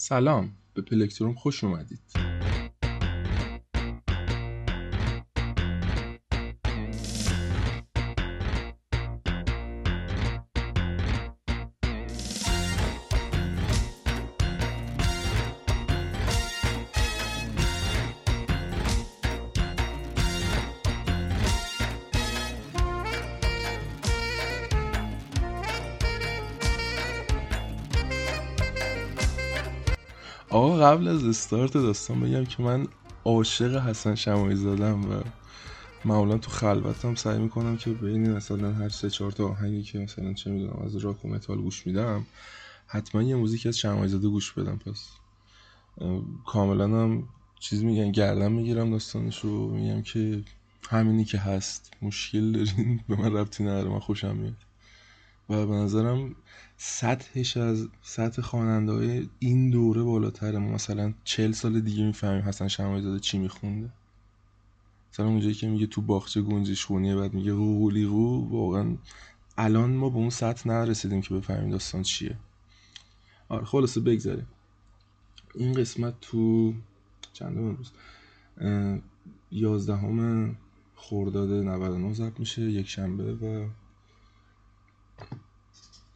سلام به پلکتروم خوش اومدید. قبل از استارت داستان بگم که من عاشق حسن شمایی زادم و معمولا تو خلوتم سعی می‌کنم که بین مثلا هر سه چهار تا آهنگی که مثلا چه می‌دونم از راک و متال گوش میدم حتما یه موزیک از شمایی زاده گوش بدم. پس کاملا هم چیز میگن گردن می‌گیرم داستانش رو میگم که همینی که هست مشکل دارین به من ربطی نداره من خوشم میاد. و به نظرم سطحش از سطح خواننده های این دوره بالاتره. ما مثلا چل سال دیگه می‌فهمیم حسن شمایی زاده چی میخونده. مثلا اونجایی که میگه تو باغچه گنجش خونیه بعد میگه قولی قو واقعا الان ما به اون سطح نرسیدیم که بفهمیم داستان چیه. آره خلاصه بگذاریم. این قسمت تو چند روز یازدهم خرداد 99 ضبط میشه یک شنبه و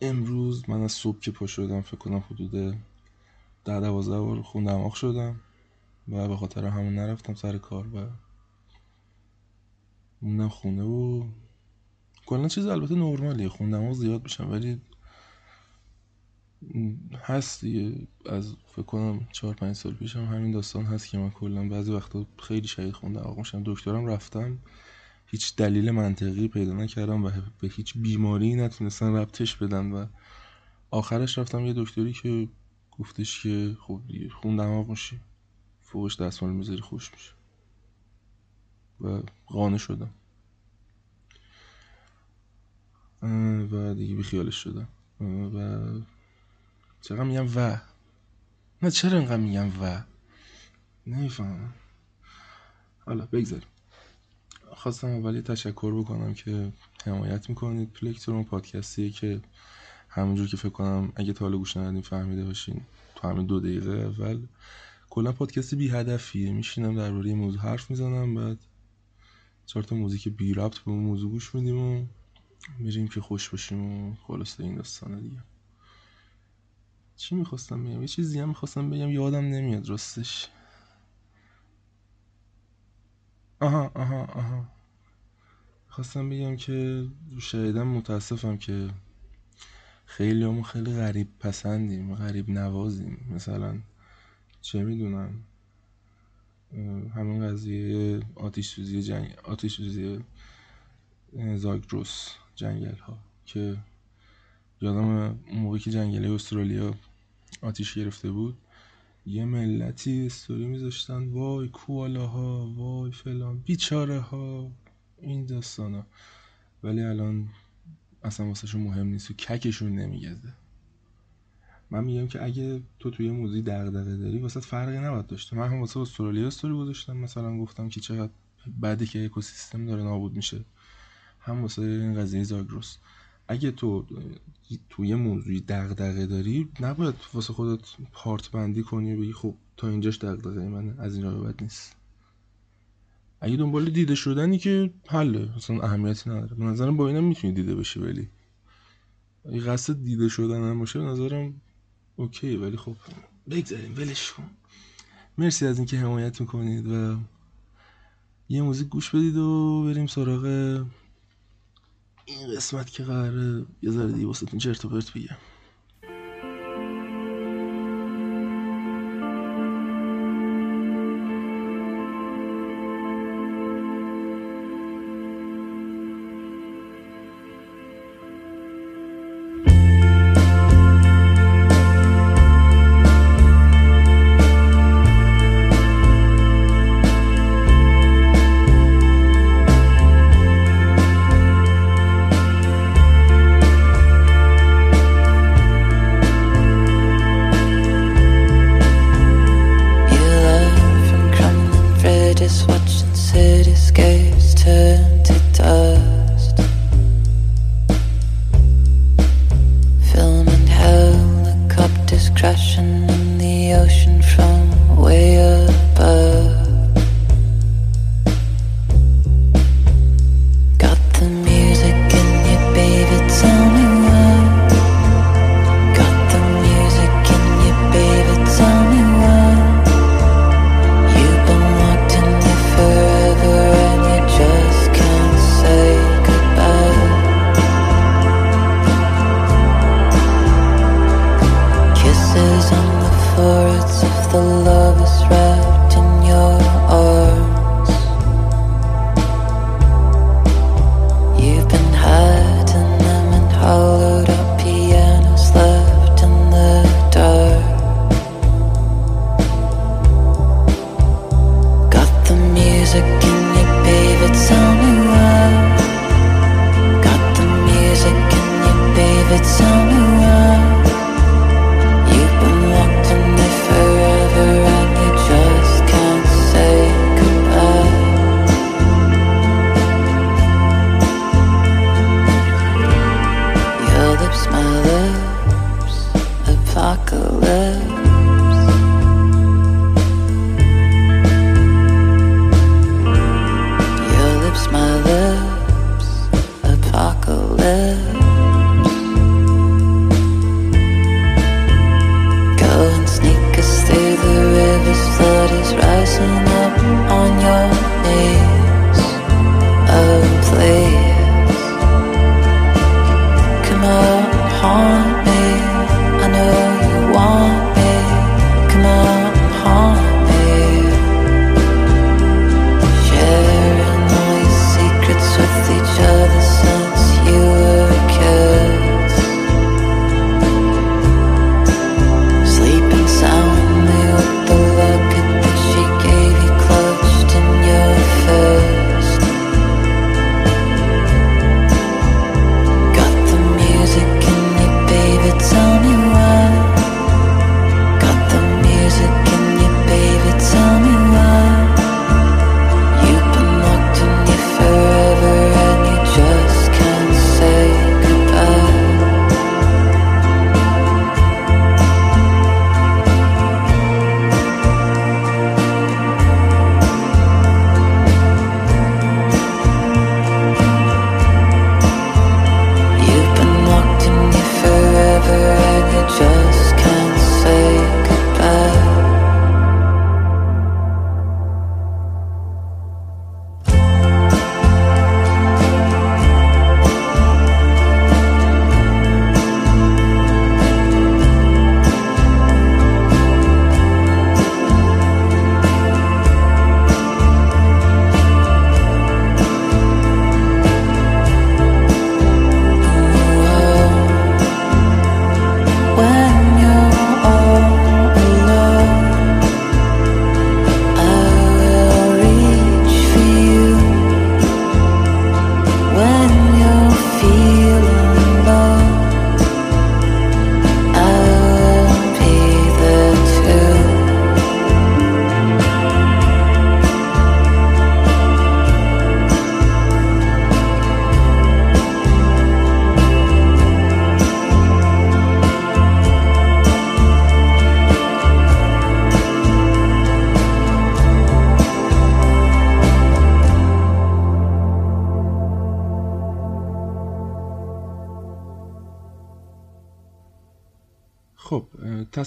امروز من از صبح که پا شدم فکر کنم حدود ده دوازده بار خون دماغ شدم و به خاطر همون نرفتم سر کار و موندم خونه و کلا چیز البته نرمالیه خون دماغ زیاد بشم ولی هست دیگه. از فکر کنم چهار پنج سال پیشم همین داستان هست که من کلا بعضی وقتا خیلی شدید خون دماغ میشم. دکترم رفتم. هیچ دلیل منطقی پیدا نکردم و به هیچ بیماری نتونستن ربطش بدن و آخرش رفتم یه دکتری که گفتش که خب دیگه خون دماغ میشی فوقش دستمال می‌ذاری خوش میشه. و قانع شدم. و دیگه بی خیالش شدم. و چقدر میگم و. نه چرا اینقدر میگم و؟ نمی‌فهمم. حالا بگذاریم. خواستم اولی تشکر بکنم که حمایت می‌کنید. پلکترون پادکستیه که همونجور که فکر کنم اگه تا حالا گوش ندادین فهمیده باشین تو همین دو دقیقه اول. کلا پادکست بی هدفیه میشینم درباره موضوع حرف می‌زنم بعد چهار تا موزیک بی ربط به اون موضوع گوش میدیم و میریم که خوش باشیم و خلاصه این داستانه دیگه. چی می‌خواستم بگم؟ یه چیزی هم می‌خواستم بگم یادم نمیاد راستش. آها آها آها. خواستم بگم که شایدم متاسفم که خیلی همون خیلی غریب پسندیم غریب نوازیم. مثلا چه می‌دونم همین قضیه آتیش سوزی جنگ آتیش سوزی زاگروس جنگل ها که یادم موقعی که جنگل استرالیا آتیش گرفته بود یه ملتی استوری میذاشتن. وای کوالاها وای فلان. بیچاره ها این داستان ها ولی الان اصلا واسه مهم نیست و ککشون نمیگزه. من میگم که اگه تو توی موزی دغدغه داری واسه فرقی نباید داشته. من هم واسه استرالیا استوری گذاشتم. مثلا گفتم که چقدر بعدی که اکوسیستم داره نابود میشه. هم واسه این قضیه زاگروس اگه تو توی یه موضوعی دغدغه داری نباید واسه خودت پارت بندی کنی و بگی خب تا اینجاش دغدغه من از اینجا به بعد نیست. اگه دنبال دیده شدنی که حله اصلا اهمیتی نداره. به نظرم با اینم می‌تونی دیده بشی ولی. اگه قصد دیده شدن هم باشه به نظرم اوکی ولی خب بگذاریم ولش کن. مرسی از اینکه حمایت می‌کنید و یه موزیک گوش بدید و بریم سراغ این قسمت که قراره یه ذره دیگه واسه چرت و پرت بگم.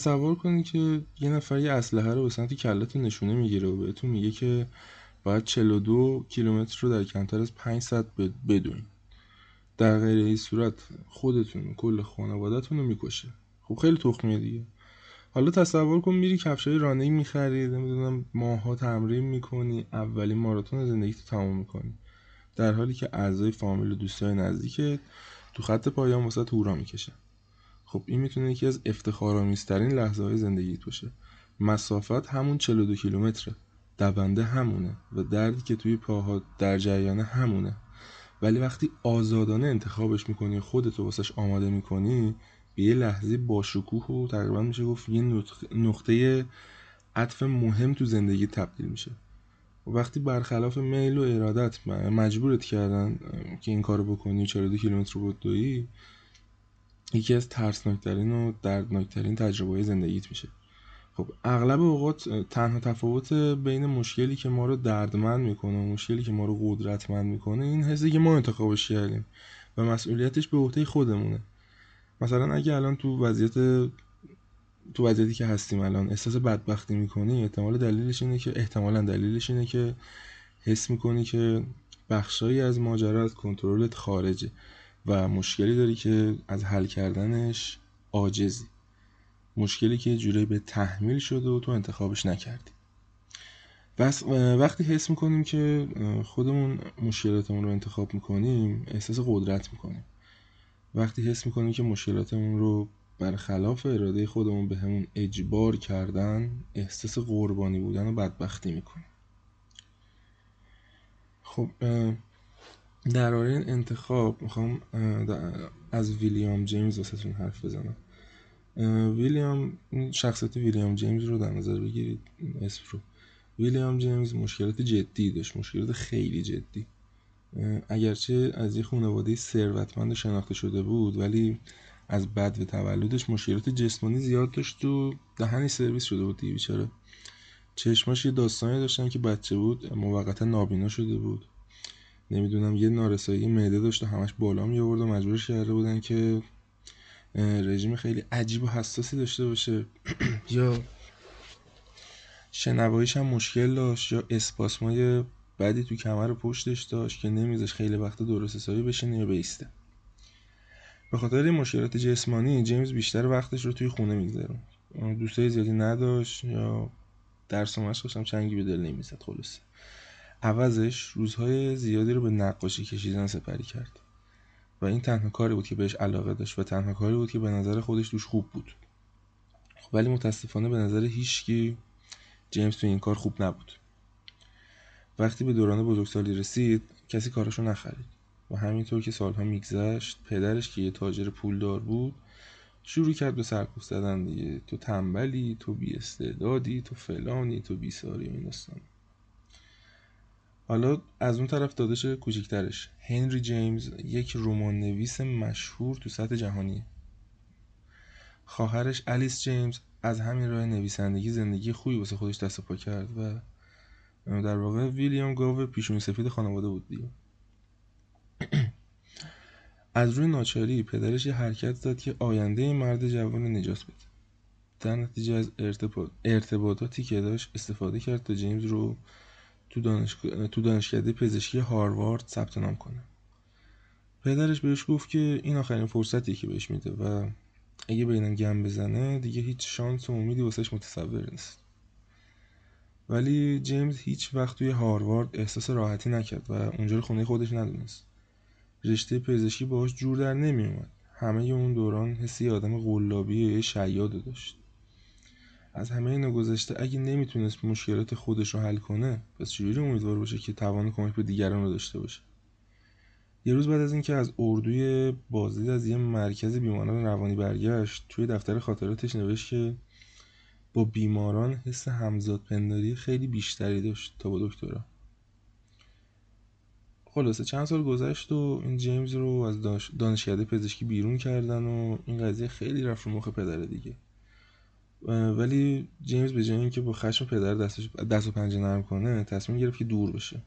تصور کنید که یه نفر یه اسلحه رو به سمت کلتون نشونه می‌گیره و بهتون میگه که باید 42 کیلومتر رو در کمتر از 5 ساعت بدون در غیر این صورت خودتون کل خانوادهتون رو می‌کشه. خب خیلی تخمیه دیگه. حالا تصور کن میری کفشای رانه‌ای می‌خری نمی‌دونم ماها تمرین می‌کنی اولین ماراتون زندگی تو تمام می‌کنی. در حالی که اعضای فامیل و دوستای نزدیکت تو خط پایان واسه هورا می‌کشن. خب این می‌تونه یکی از افتخارآمیزترین لحظه های زندگیت باشه. مسافت همون 42 کیلومتره. دونده همونه و دردی که توی پاها در جریان همونه. ولی وقتی آزادانه انتخابش می‌کنی خودتو واسش آماده می‌کنی به یه لحظه با شکوه و تقریبا میشه گفت یه نقطه عطف مهم تو زندگی تبدیل میشه. و وقتی برخلاف میل و ارادت مجبورت کردن که این کارو بکنی 42 کیلومتر رو بدوی یکی از ترسناکترین و دردناکترین تجربه زندگیت میشه. خب اغلب اوقات تنها تفاوت بین مشکلی که ما رو دردمند می‌کنه و مشکلی که ما رو قدرتمند می‌کنه این حسی که ما انتخابش کردیم و مسئولیتش به عهده خودمونه. مثلا اگه الان تو وضعیت تو وضعیتی که هستیم الان احساس بدبختی می‌کنی احتمال دلیلش اینه که احتمالا دلیلش اینه که حس می‌کنی که بخشایی از ماجرا از کنترلت خارجه. و مشکلی داری که از حل کردنش عاجزی. مشکلی که جوری به تحمیل شده و تو انتخابش نکردی. بس وقتی حس می‌کنیم که خودمون مشکلاتمون رو انتخاب می‌کنیم احساس قدرت می‌کنیم. وقتی حس می‌کنیم که مشکلاتمون رو برخلاف اراده خودمون به همون اجبار کردن احساس قربانی بودن و بدبختی می‌کنیم. خب درباره این انتخاب می‌خوام از ویلیام جیمز واسهتون حرف بزنم. ویلیام شخصیت ویلیام جیمز رو در نظر بگیرید اسم رو. ویلیام جیمز مشکلات جدی داشت مشکلات خیلی جدی. اگرچه از یه خانواده ثروتمند شناخته شده بود ولی از بد و تولدش مشکلات جسمانی زیاد داشت و دهنی سرویس شده بود دیگه بیچاره. چشماش یه داستانی داشتن که بچه بود موقتا نابینا شده بود. نمی‌دونم یه نارسایی معده داشت و همش بالا می آورد و مجبورش کرده بودن که رژیم خیلی عجیب و حساسی داشته باشه. یا شنواییش هم مشکل داشت یا اسپاسمای بدی تو کمر پشتش داشت که نمیزش خیلی وقت درست حسابی بشینه یا بیسته. به خاطر این مشکلات جسمانی جیمز بیشتر وقتش رو توی خونه میگذرون دوستای زیادی نداشت یا درس و مشقش هم چنگی به دل نمی‌زد خلاصه. عوضش روزهای زیادی رو به نقاشی کشیدن سپری کرد. و این تنها کاری بود که بهش علاقه داشت و تنها کاری بود که به نظر خودش توش خوب بود. خب ولی متاسفانه به نظر هیچکی جیمز تو این کار خوب نبود. وقتی به دوران بزرگسالی رسید کسی کارشو نخرید و همینطور که سالها میگذشت پدرش که یه تاجر پولدار بود شروع کرد به سرکوب زدن دیگه. تو تنبلی تو بی استعدادی تو فلانی تو بیساری داستان حالا از اون طرف دادش کوچیکترش. هنری جیمز یک رمان نویس مشهور تو سطح جهانی. خواهرش الیس جیمز از همین راه نویسندگی زندگی خوبی واسه خودش دست پا کرد و در واقع ویلیام گاو پیشونی سفید خانواده بود دیگه. از روی ناچاری پدرش حرکت داد که آینده مرد جوان نجات بده. در نتیجه از ارتباطاتی که داشت استفاده کرد تا جیمز رو تو, دانش... تو دانشکده پزشکی هاروارد ثبت نام کنه. پدرش بهش گفت که این آخرین فرصتی که بهش میده و اگه بینم گم بزنه دیگه هیچ شانس و امیدی واسش متصور نیست. ولی جیمز هیچ وقت توی هاروارد احساس راحتی نکرد و اونجا رو خونه خودش ندونست. رشته پزشکی باهاش جور در نمیومد همه اون دوران حسی آدم قلابی یا شیاد داشت. از همه اینا گذشته اگه نمی‌تونست مشکلات خودش رو حل کنه پس چجوری امیدوار باشه که توان کمک به دیگران رو داشته باشه؟ یه روز بعد از اینکه از اردوی بازدید از یه مرکز بیماران روانی برگشت توی دفتر خاطراتش نوشت که با بیماران حس همزاد پنداری خیلی بیشتری داشت تا با دکترا. خلاصه چند سال گذشت و این جیمز رو از دانشکده پزشکی بیرون کردن و این قضیه خیلی رفت رو مخ پدر دیگه. ولی جیمز به جای اینکه با خشم پدر دستش دست و پنجه نرم کنه تصمیم گرفت که دور بشه.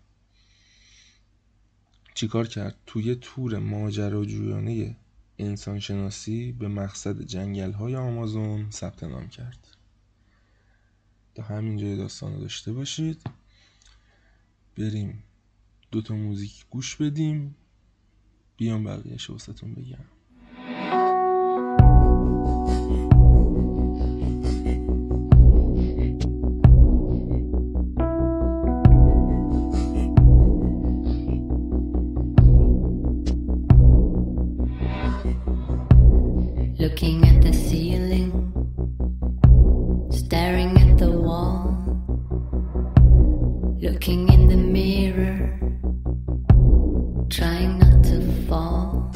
چیکار کرد؟ توی تور ماجراجویانه انسانشناسی به مقصد جنگل های آمازون ثبت نام کرد. تا همینجای داستان رو داشته باشید. بریم. دوتا موزیک گوش بدیم. بیام بقیهش واسهتون بگم. trying not to fall.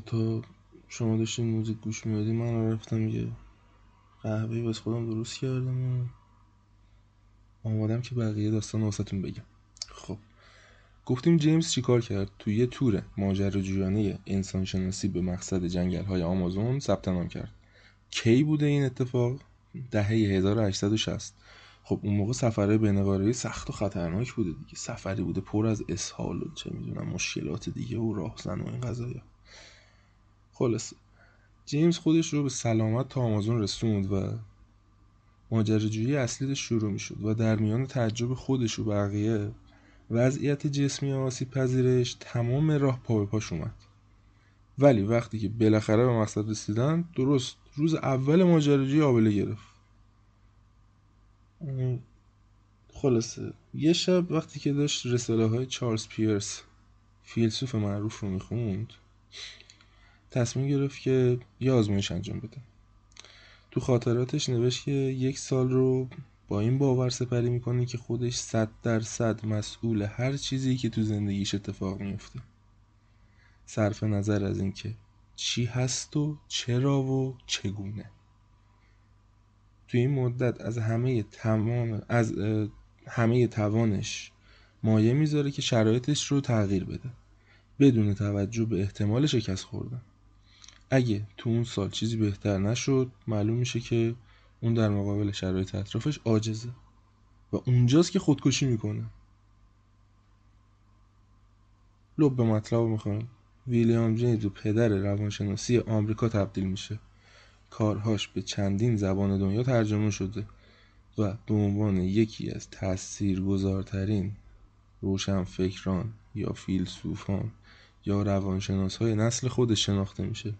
تا شما داشتین موزیک گوش می‌دادی من رفتم یه قهوه واسه خودم درست کردم و آمادم که بقیه داستان واسهتون بگم. خب گفتیم جیمز چیکار کرد؟ توی یه تور ماجراجویانه انسانشناسی به مقصد جنگل های آمازون ثبت نام کرد. کی بوده این اتفاق؟ دهه 1860 خب اون موقع سفره بینقاره سخت و خطرناک بوده دیگه. سفری بوده پر از اسهال و چه می‌دونم مشکلات دیگه و راهزن و این قضايا خلاصه. جیمز خودش رو به سلامت تا آمازون رسوند و ماجراجویی اصلی شروع می‌شد و در میان تعجب خودش و بقیه وضعیت جسمی آسیب پذیرش تمام راه پا به پاش اومد. ولی وقتی که بالاخره به مقصد رسیدن درست روز اول ماجراجویی آبله گرفت. خلاصه. یه شب وقتی که داشت رساله های چارلز پیرس فیلسوف معروف رو می‌خوند تصمیم گرفت که یه آزمایش انجام بده. تو خاطراتش نوشت که یک سال رو با این باور سپری می‌کنه که خودش صد درصد مسئول هر چیزی که تو زندگیش اتفاق میفته صرف نظر از اینکه چی هست و چرا و چگونه. توی این مدت از همه تمام از همه توانش مایه می‌ذاره که شرایطش رو تغییر بده. بدون توجه به احتمال شکست خوردن. اگه تو اون سال چیزی بهتر نشد معلوم میشه که اون در مقابل شرایط اطرافش عاجزه. و اونجاست که خودکشی می‌کنه. لب به مطلب می‌خوایم. ویلیام جیمز و پدر روانشناسی آمریکا تبدیل میشه. کارهاش به چندین زبان دنیا ترجمه شده و به عنوان یکی از تاثیرگذارترین روشنفکران یا فیلسوفان یا روانشناس های نسل خودش شناخته میشه.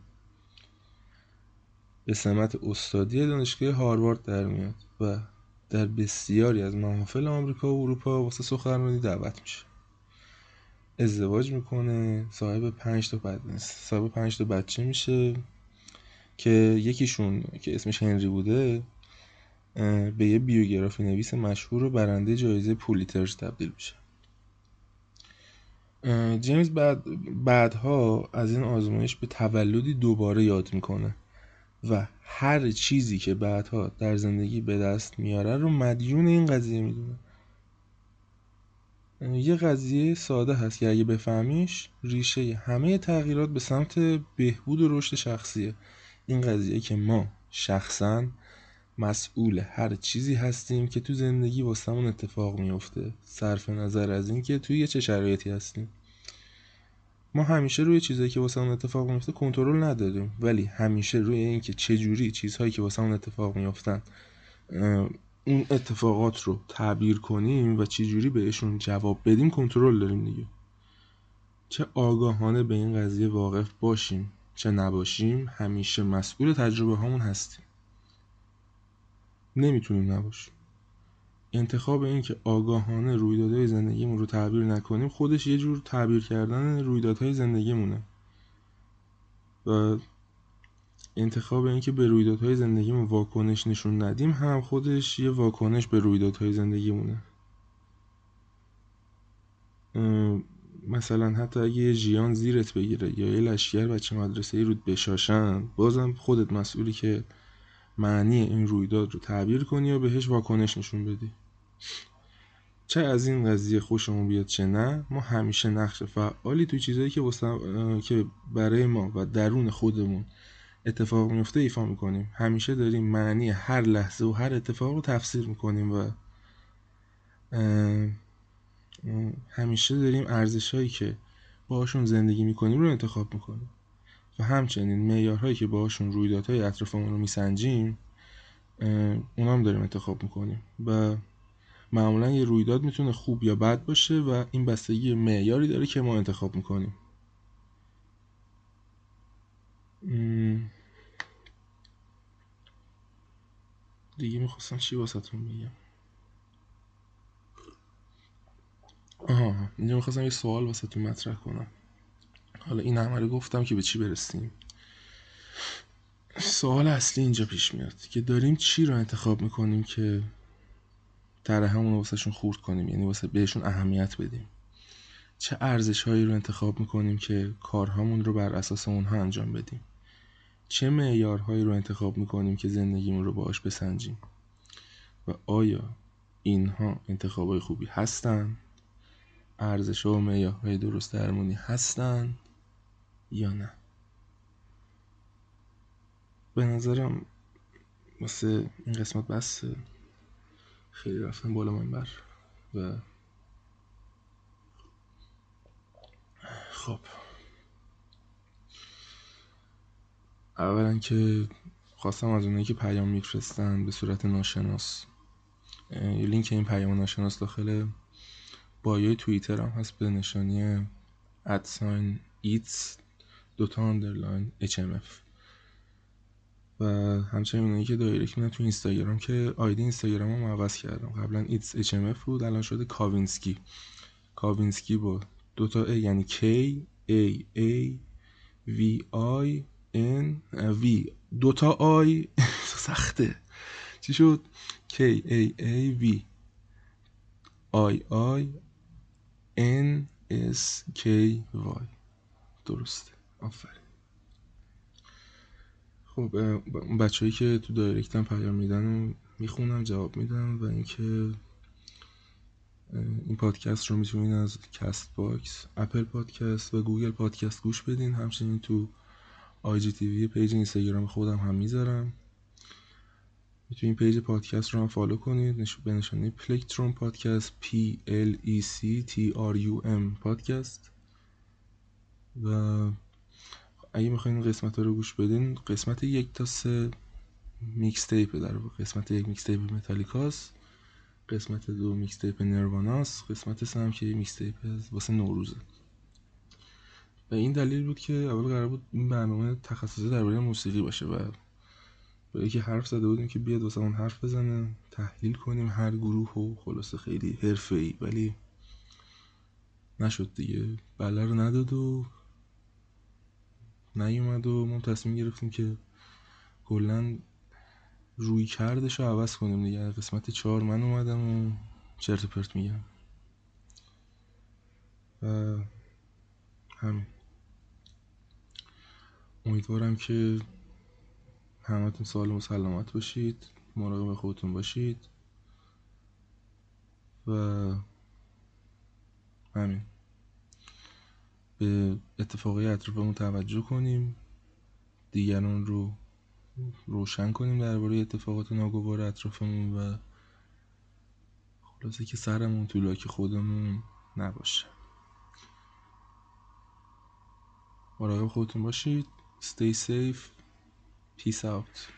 به سمت استادی دانشگاه هاروارد در میاد و در بسیاری از محافل آمریکا و اروپا واسه سخنرانی دعوت میشه. ازدواج می‌کنه صاحب پنج تا صاحب پنج تا بچه میشه که یکیشون که اسمش هنری بوده به یه بیوگرافی نویس مشهور و برنده جایزه پولیترز تبدیل میشه. جیمز بعد بعدها از این آزمایش به تولدی دوباره یاد می‌کنه. و هر چیزی که بعدها در زندگی به دست میاره رو مدیون این قضیه می‌دونه. یه قضیه ساده هست که اگه بفهمیش ریشه همه تغییرات به سمت بهبود و رشد شخصیه. این قضیه که ما شخصا مسئول هر چیزی هستیم که تو زندگی واسمون اتفاق میفته صرف نظر از اینکه توی چه شرایطی هستیم. ما همیشه روی چیزهایی که واسمون اتفاق میفته کنترل نداریم. ولی همیشه روی اینکه چه جوری چیزهایی که واسمون اتفاق میفتن اون اتفاقات رو تعبیر کنیم و چه جوری بهشون جواب بدیم کنترل داریم دیگه. چه آگاهانه به این قضیه واقف باشیم چه نباشیم همیشه مسئول تجربه هامون هستیم. نمی‌تونیم نباشیم. انتخاب این که آگاهانه رویدادهای زندگیمون رو تعبیر نکنیم خودش یه جور تعبیر کردن رویدادهای زندگیمونه. و انتخاب این که به رویدادهای زندگیمون واکنش نشون ندیم هم خودش یه واکنش به رویدادهای زندگیمونه. مثلا حتی اگه یه جیان زیرت بگیره یا یه لشکر بچه مدرسه ای رود بشاشن بازم خودت مسئولی که معنی این رویداد رو تعبیر کنی یا بهش واکنش نشون بدی. چه از این قضیه خوشمون بیاد چه نه ما همیشه نقش فعالی تو چیزایی که که برای ما و درون خودمون اتفاق میفته ایفا می‌کنیم. همیشه داریم معنی هر لحظه و هر اتفاق رو تفسیر می‌کنیم و همیشه داریم ارزش هایی که باشون زندگی می‌کنیم رو انتخاب می‌کنیم. و همچنین معیارهایی که باشون رویدادهای اطرافمون رو میسنجیم اونا هم داریم انتخاب می‌کنیم و معمولا یه رویداد می‌تونه خوب یا بد باشه و این بستگی معیاری داره که ما انتخاب می‌کنیم. دیگه می‌خواستم چی واسهتون بگم؟ آها اینجا می‌خواستم یه سوال واسهتون مطرح کنم. حالا این همه رو گفتم که به چی برسیم. سوال اصلی اینجا پیش میاد که داریم چی رو انتخاب می‌کنیم که همون رو واسهشون خورد کنیم؟ یعنی واسه بهشون اهمیت بدیم. چه ارزش هایی رو انتخاب می‌کنیم که کارهامون رو بر اساس اونها انجام بدیم؟ چه معیارهایی رو انتخاب می‌کنیم که زندگیمون رو باش بسنجیم؟ و آیا اینها انتخابای خوبی هستن؟ ارزش و معیارهای درست درمونی هستن؟ یا نه. به نظرم واسه این قسمت بس خیلی رفتن بالا منبر و خب. اولا که خواستم از اونایی که پیام میفرستن به صورت ناشناس لینک این پیام ناشناس داخل bio ی توییتر هم هست به نشانی at sign its. دوتا underline HMF و همچنین اونایی که direct میدن تو اینستاگرام که ID اینستاگرام هم عوض کردم. قبلا its HMF بود الان شده کاوینسکی. کاوینسکی با دوتا ای یعنی K A A V I N V. دوتا آی سخته. چی شد؟ K A A V. I I N S K Y. درسته. آفرین. خب بچههایی که تو دایرکتم پیام میدن و می‌خونم جواب میدم و اینکه این پادکست رو می‌تونین از Castbox اپل پادکست و گوگل پادکست گوش بدین. همچنین تو IGTV page اینستاگرام خودم هم می‌ذارم. می‌تونین page پادکست رو هم follow کنید. نشون به نشانه پلکتروم پادکست P L E C T R U M پادکست و اگه می‌خواین قسمت ها رو گوش بدین قسمت یک تا سه mixtape در قسمت یک mixtape متالیکاس قسمت دو mixtape نیرواناس قسمت سه هم که mixtape واسه نوروزه. و این دلیل بود که اول قرار بود این برنامه تخصصی درباره موسیقی باشه و به یکی حرف زده بودیم که بیاد واسه اون حرف بزنه تحلیل کنیم هر گروه و خلاصه خیلی حرفه ای ولی نشد دیگه. بله رو نداد و نیومد و ما تصمیم گرفتیم که کلا روی کردش رو عوض کنیم دیگه. قسمت چهار من اومدم و چرت پرت میگم. و همین. امیدوارم که همتون سالم و سلامت باشید مراقب خودتون باشید. و همین. به اتفاقی اطرافمون توجه کنیم. دیگران رو روشن کنیم درباره اتفاقات ناگوار اطرافمون و خلاصه که سرمون تو لاک خودمون نباشه. مراقب خودتون باشید. Stay safe. Peace out.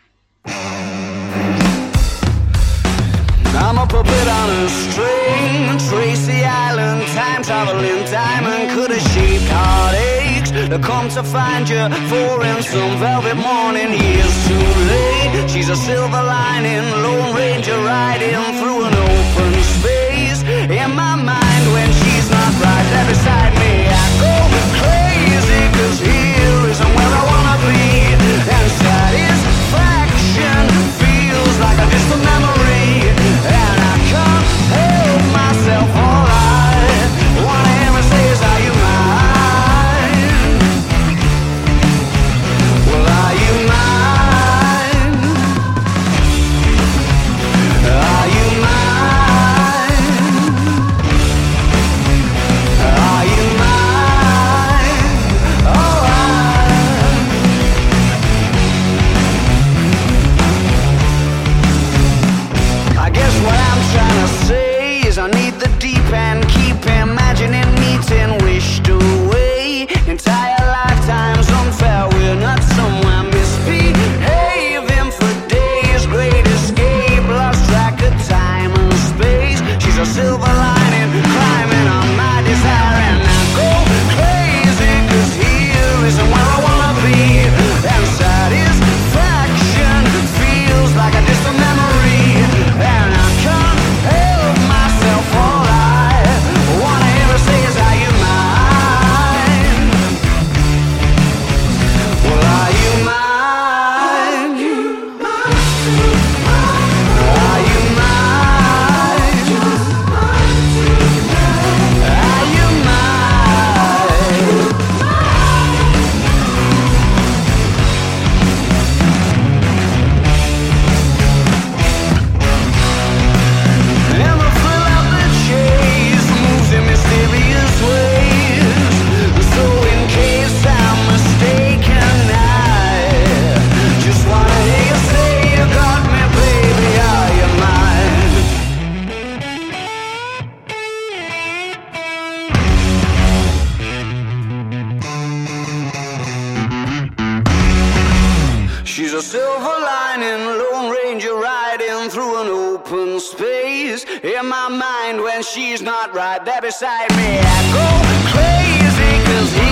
I'm a puppet on a string. Tracy Island Time traveling diamond. Could have shaped heartaches To come to find you? For in some velvet morning Years too late. She's a silver lining Lone Ranger riding Through an open space. In my mind When she's not right there beside me I go crazy Cause here isn't where I wanna a silver lining, Lone Ranger riding through an open space. In my mind, when she's not right there beside me, I go crazy, cause he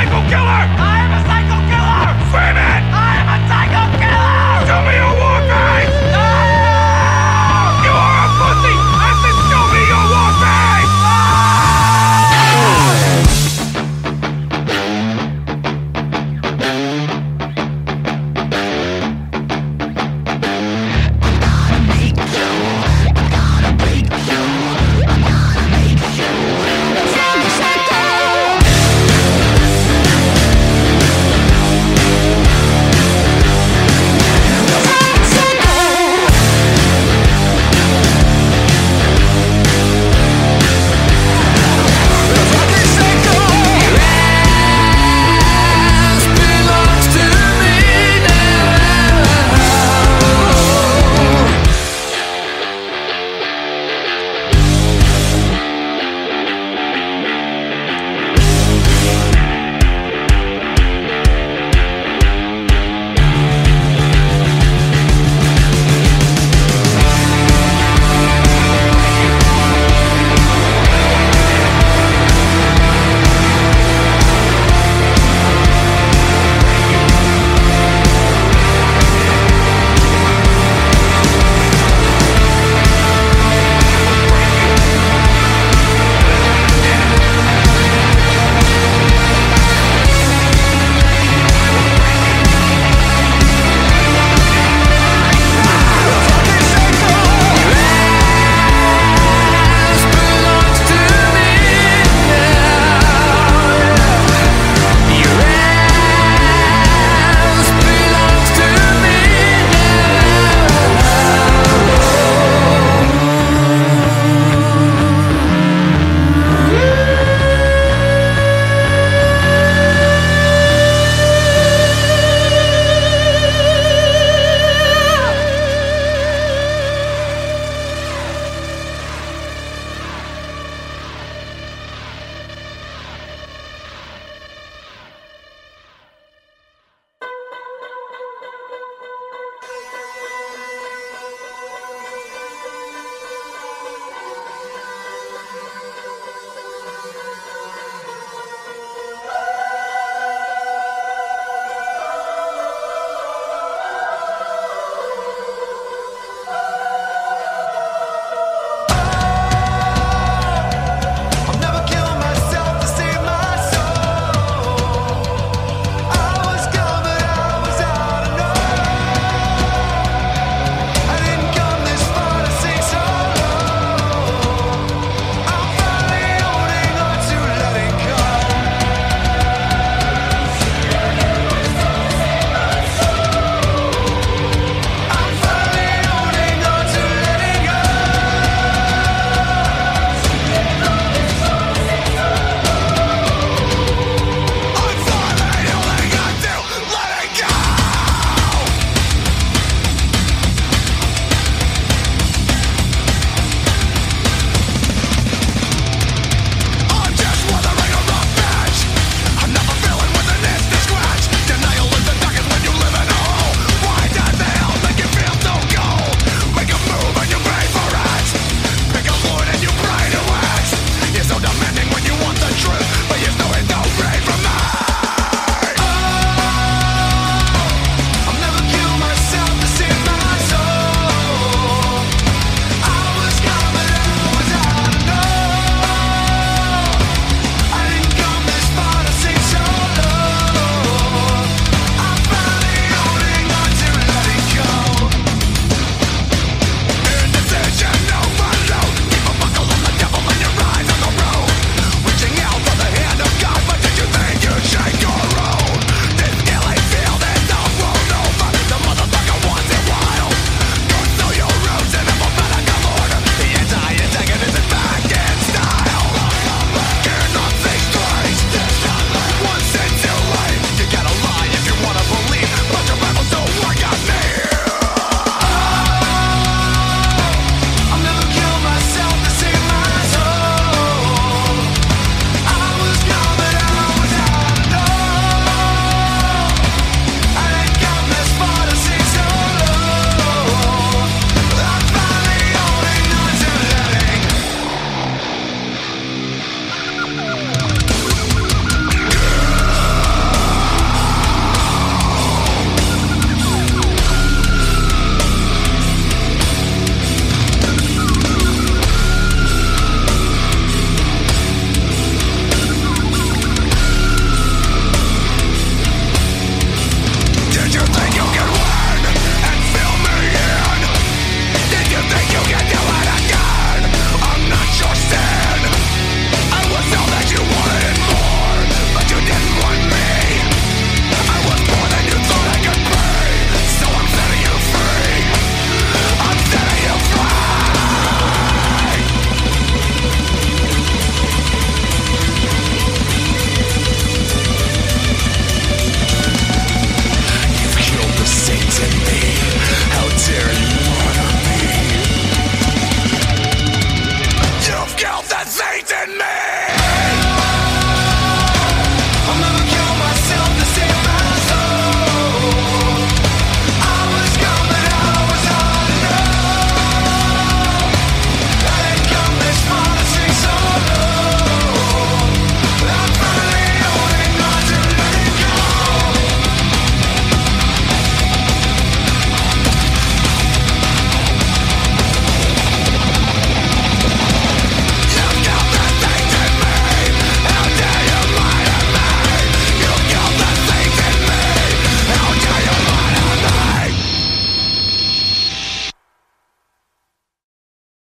I Killer. kill her!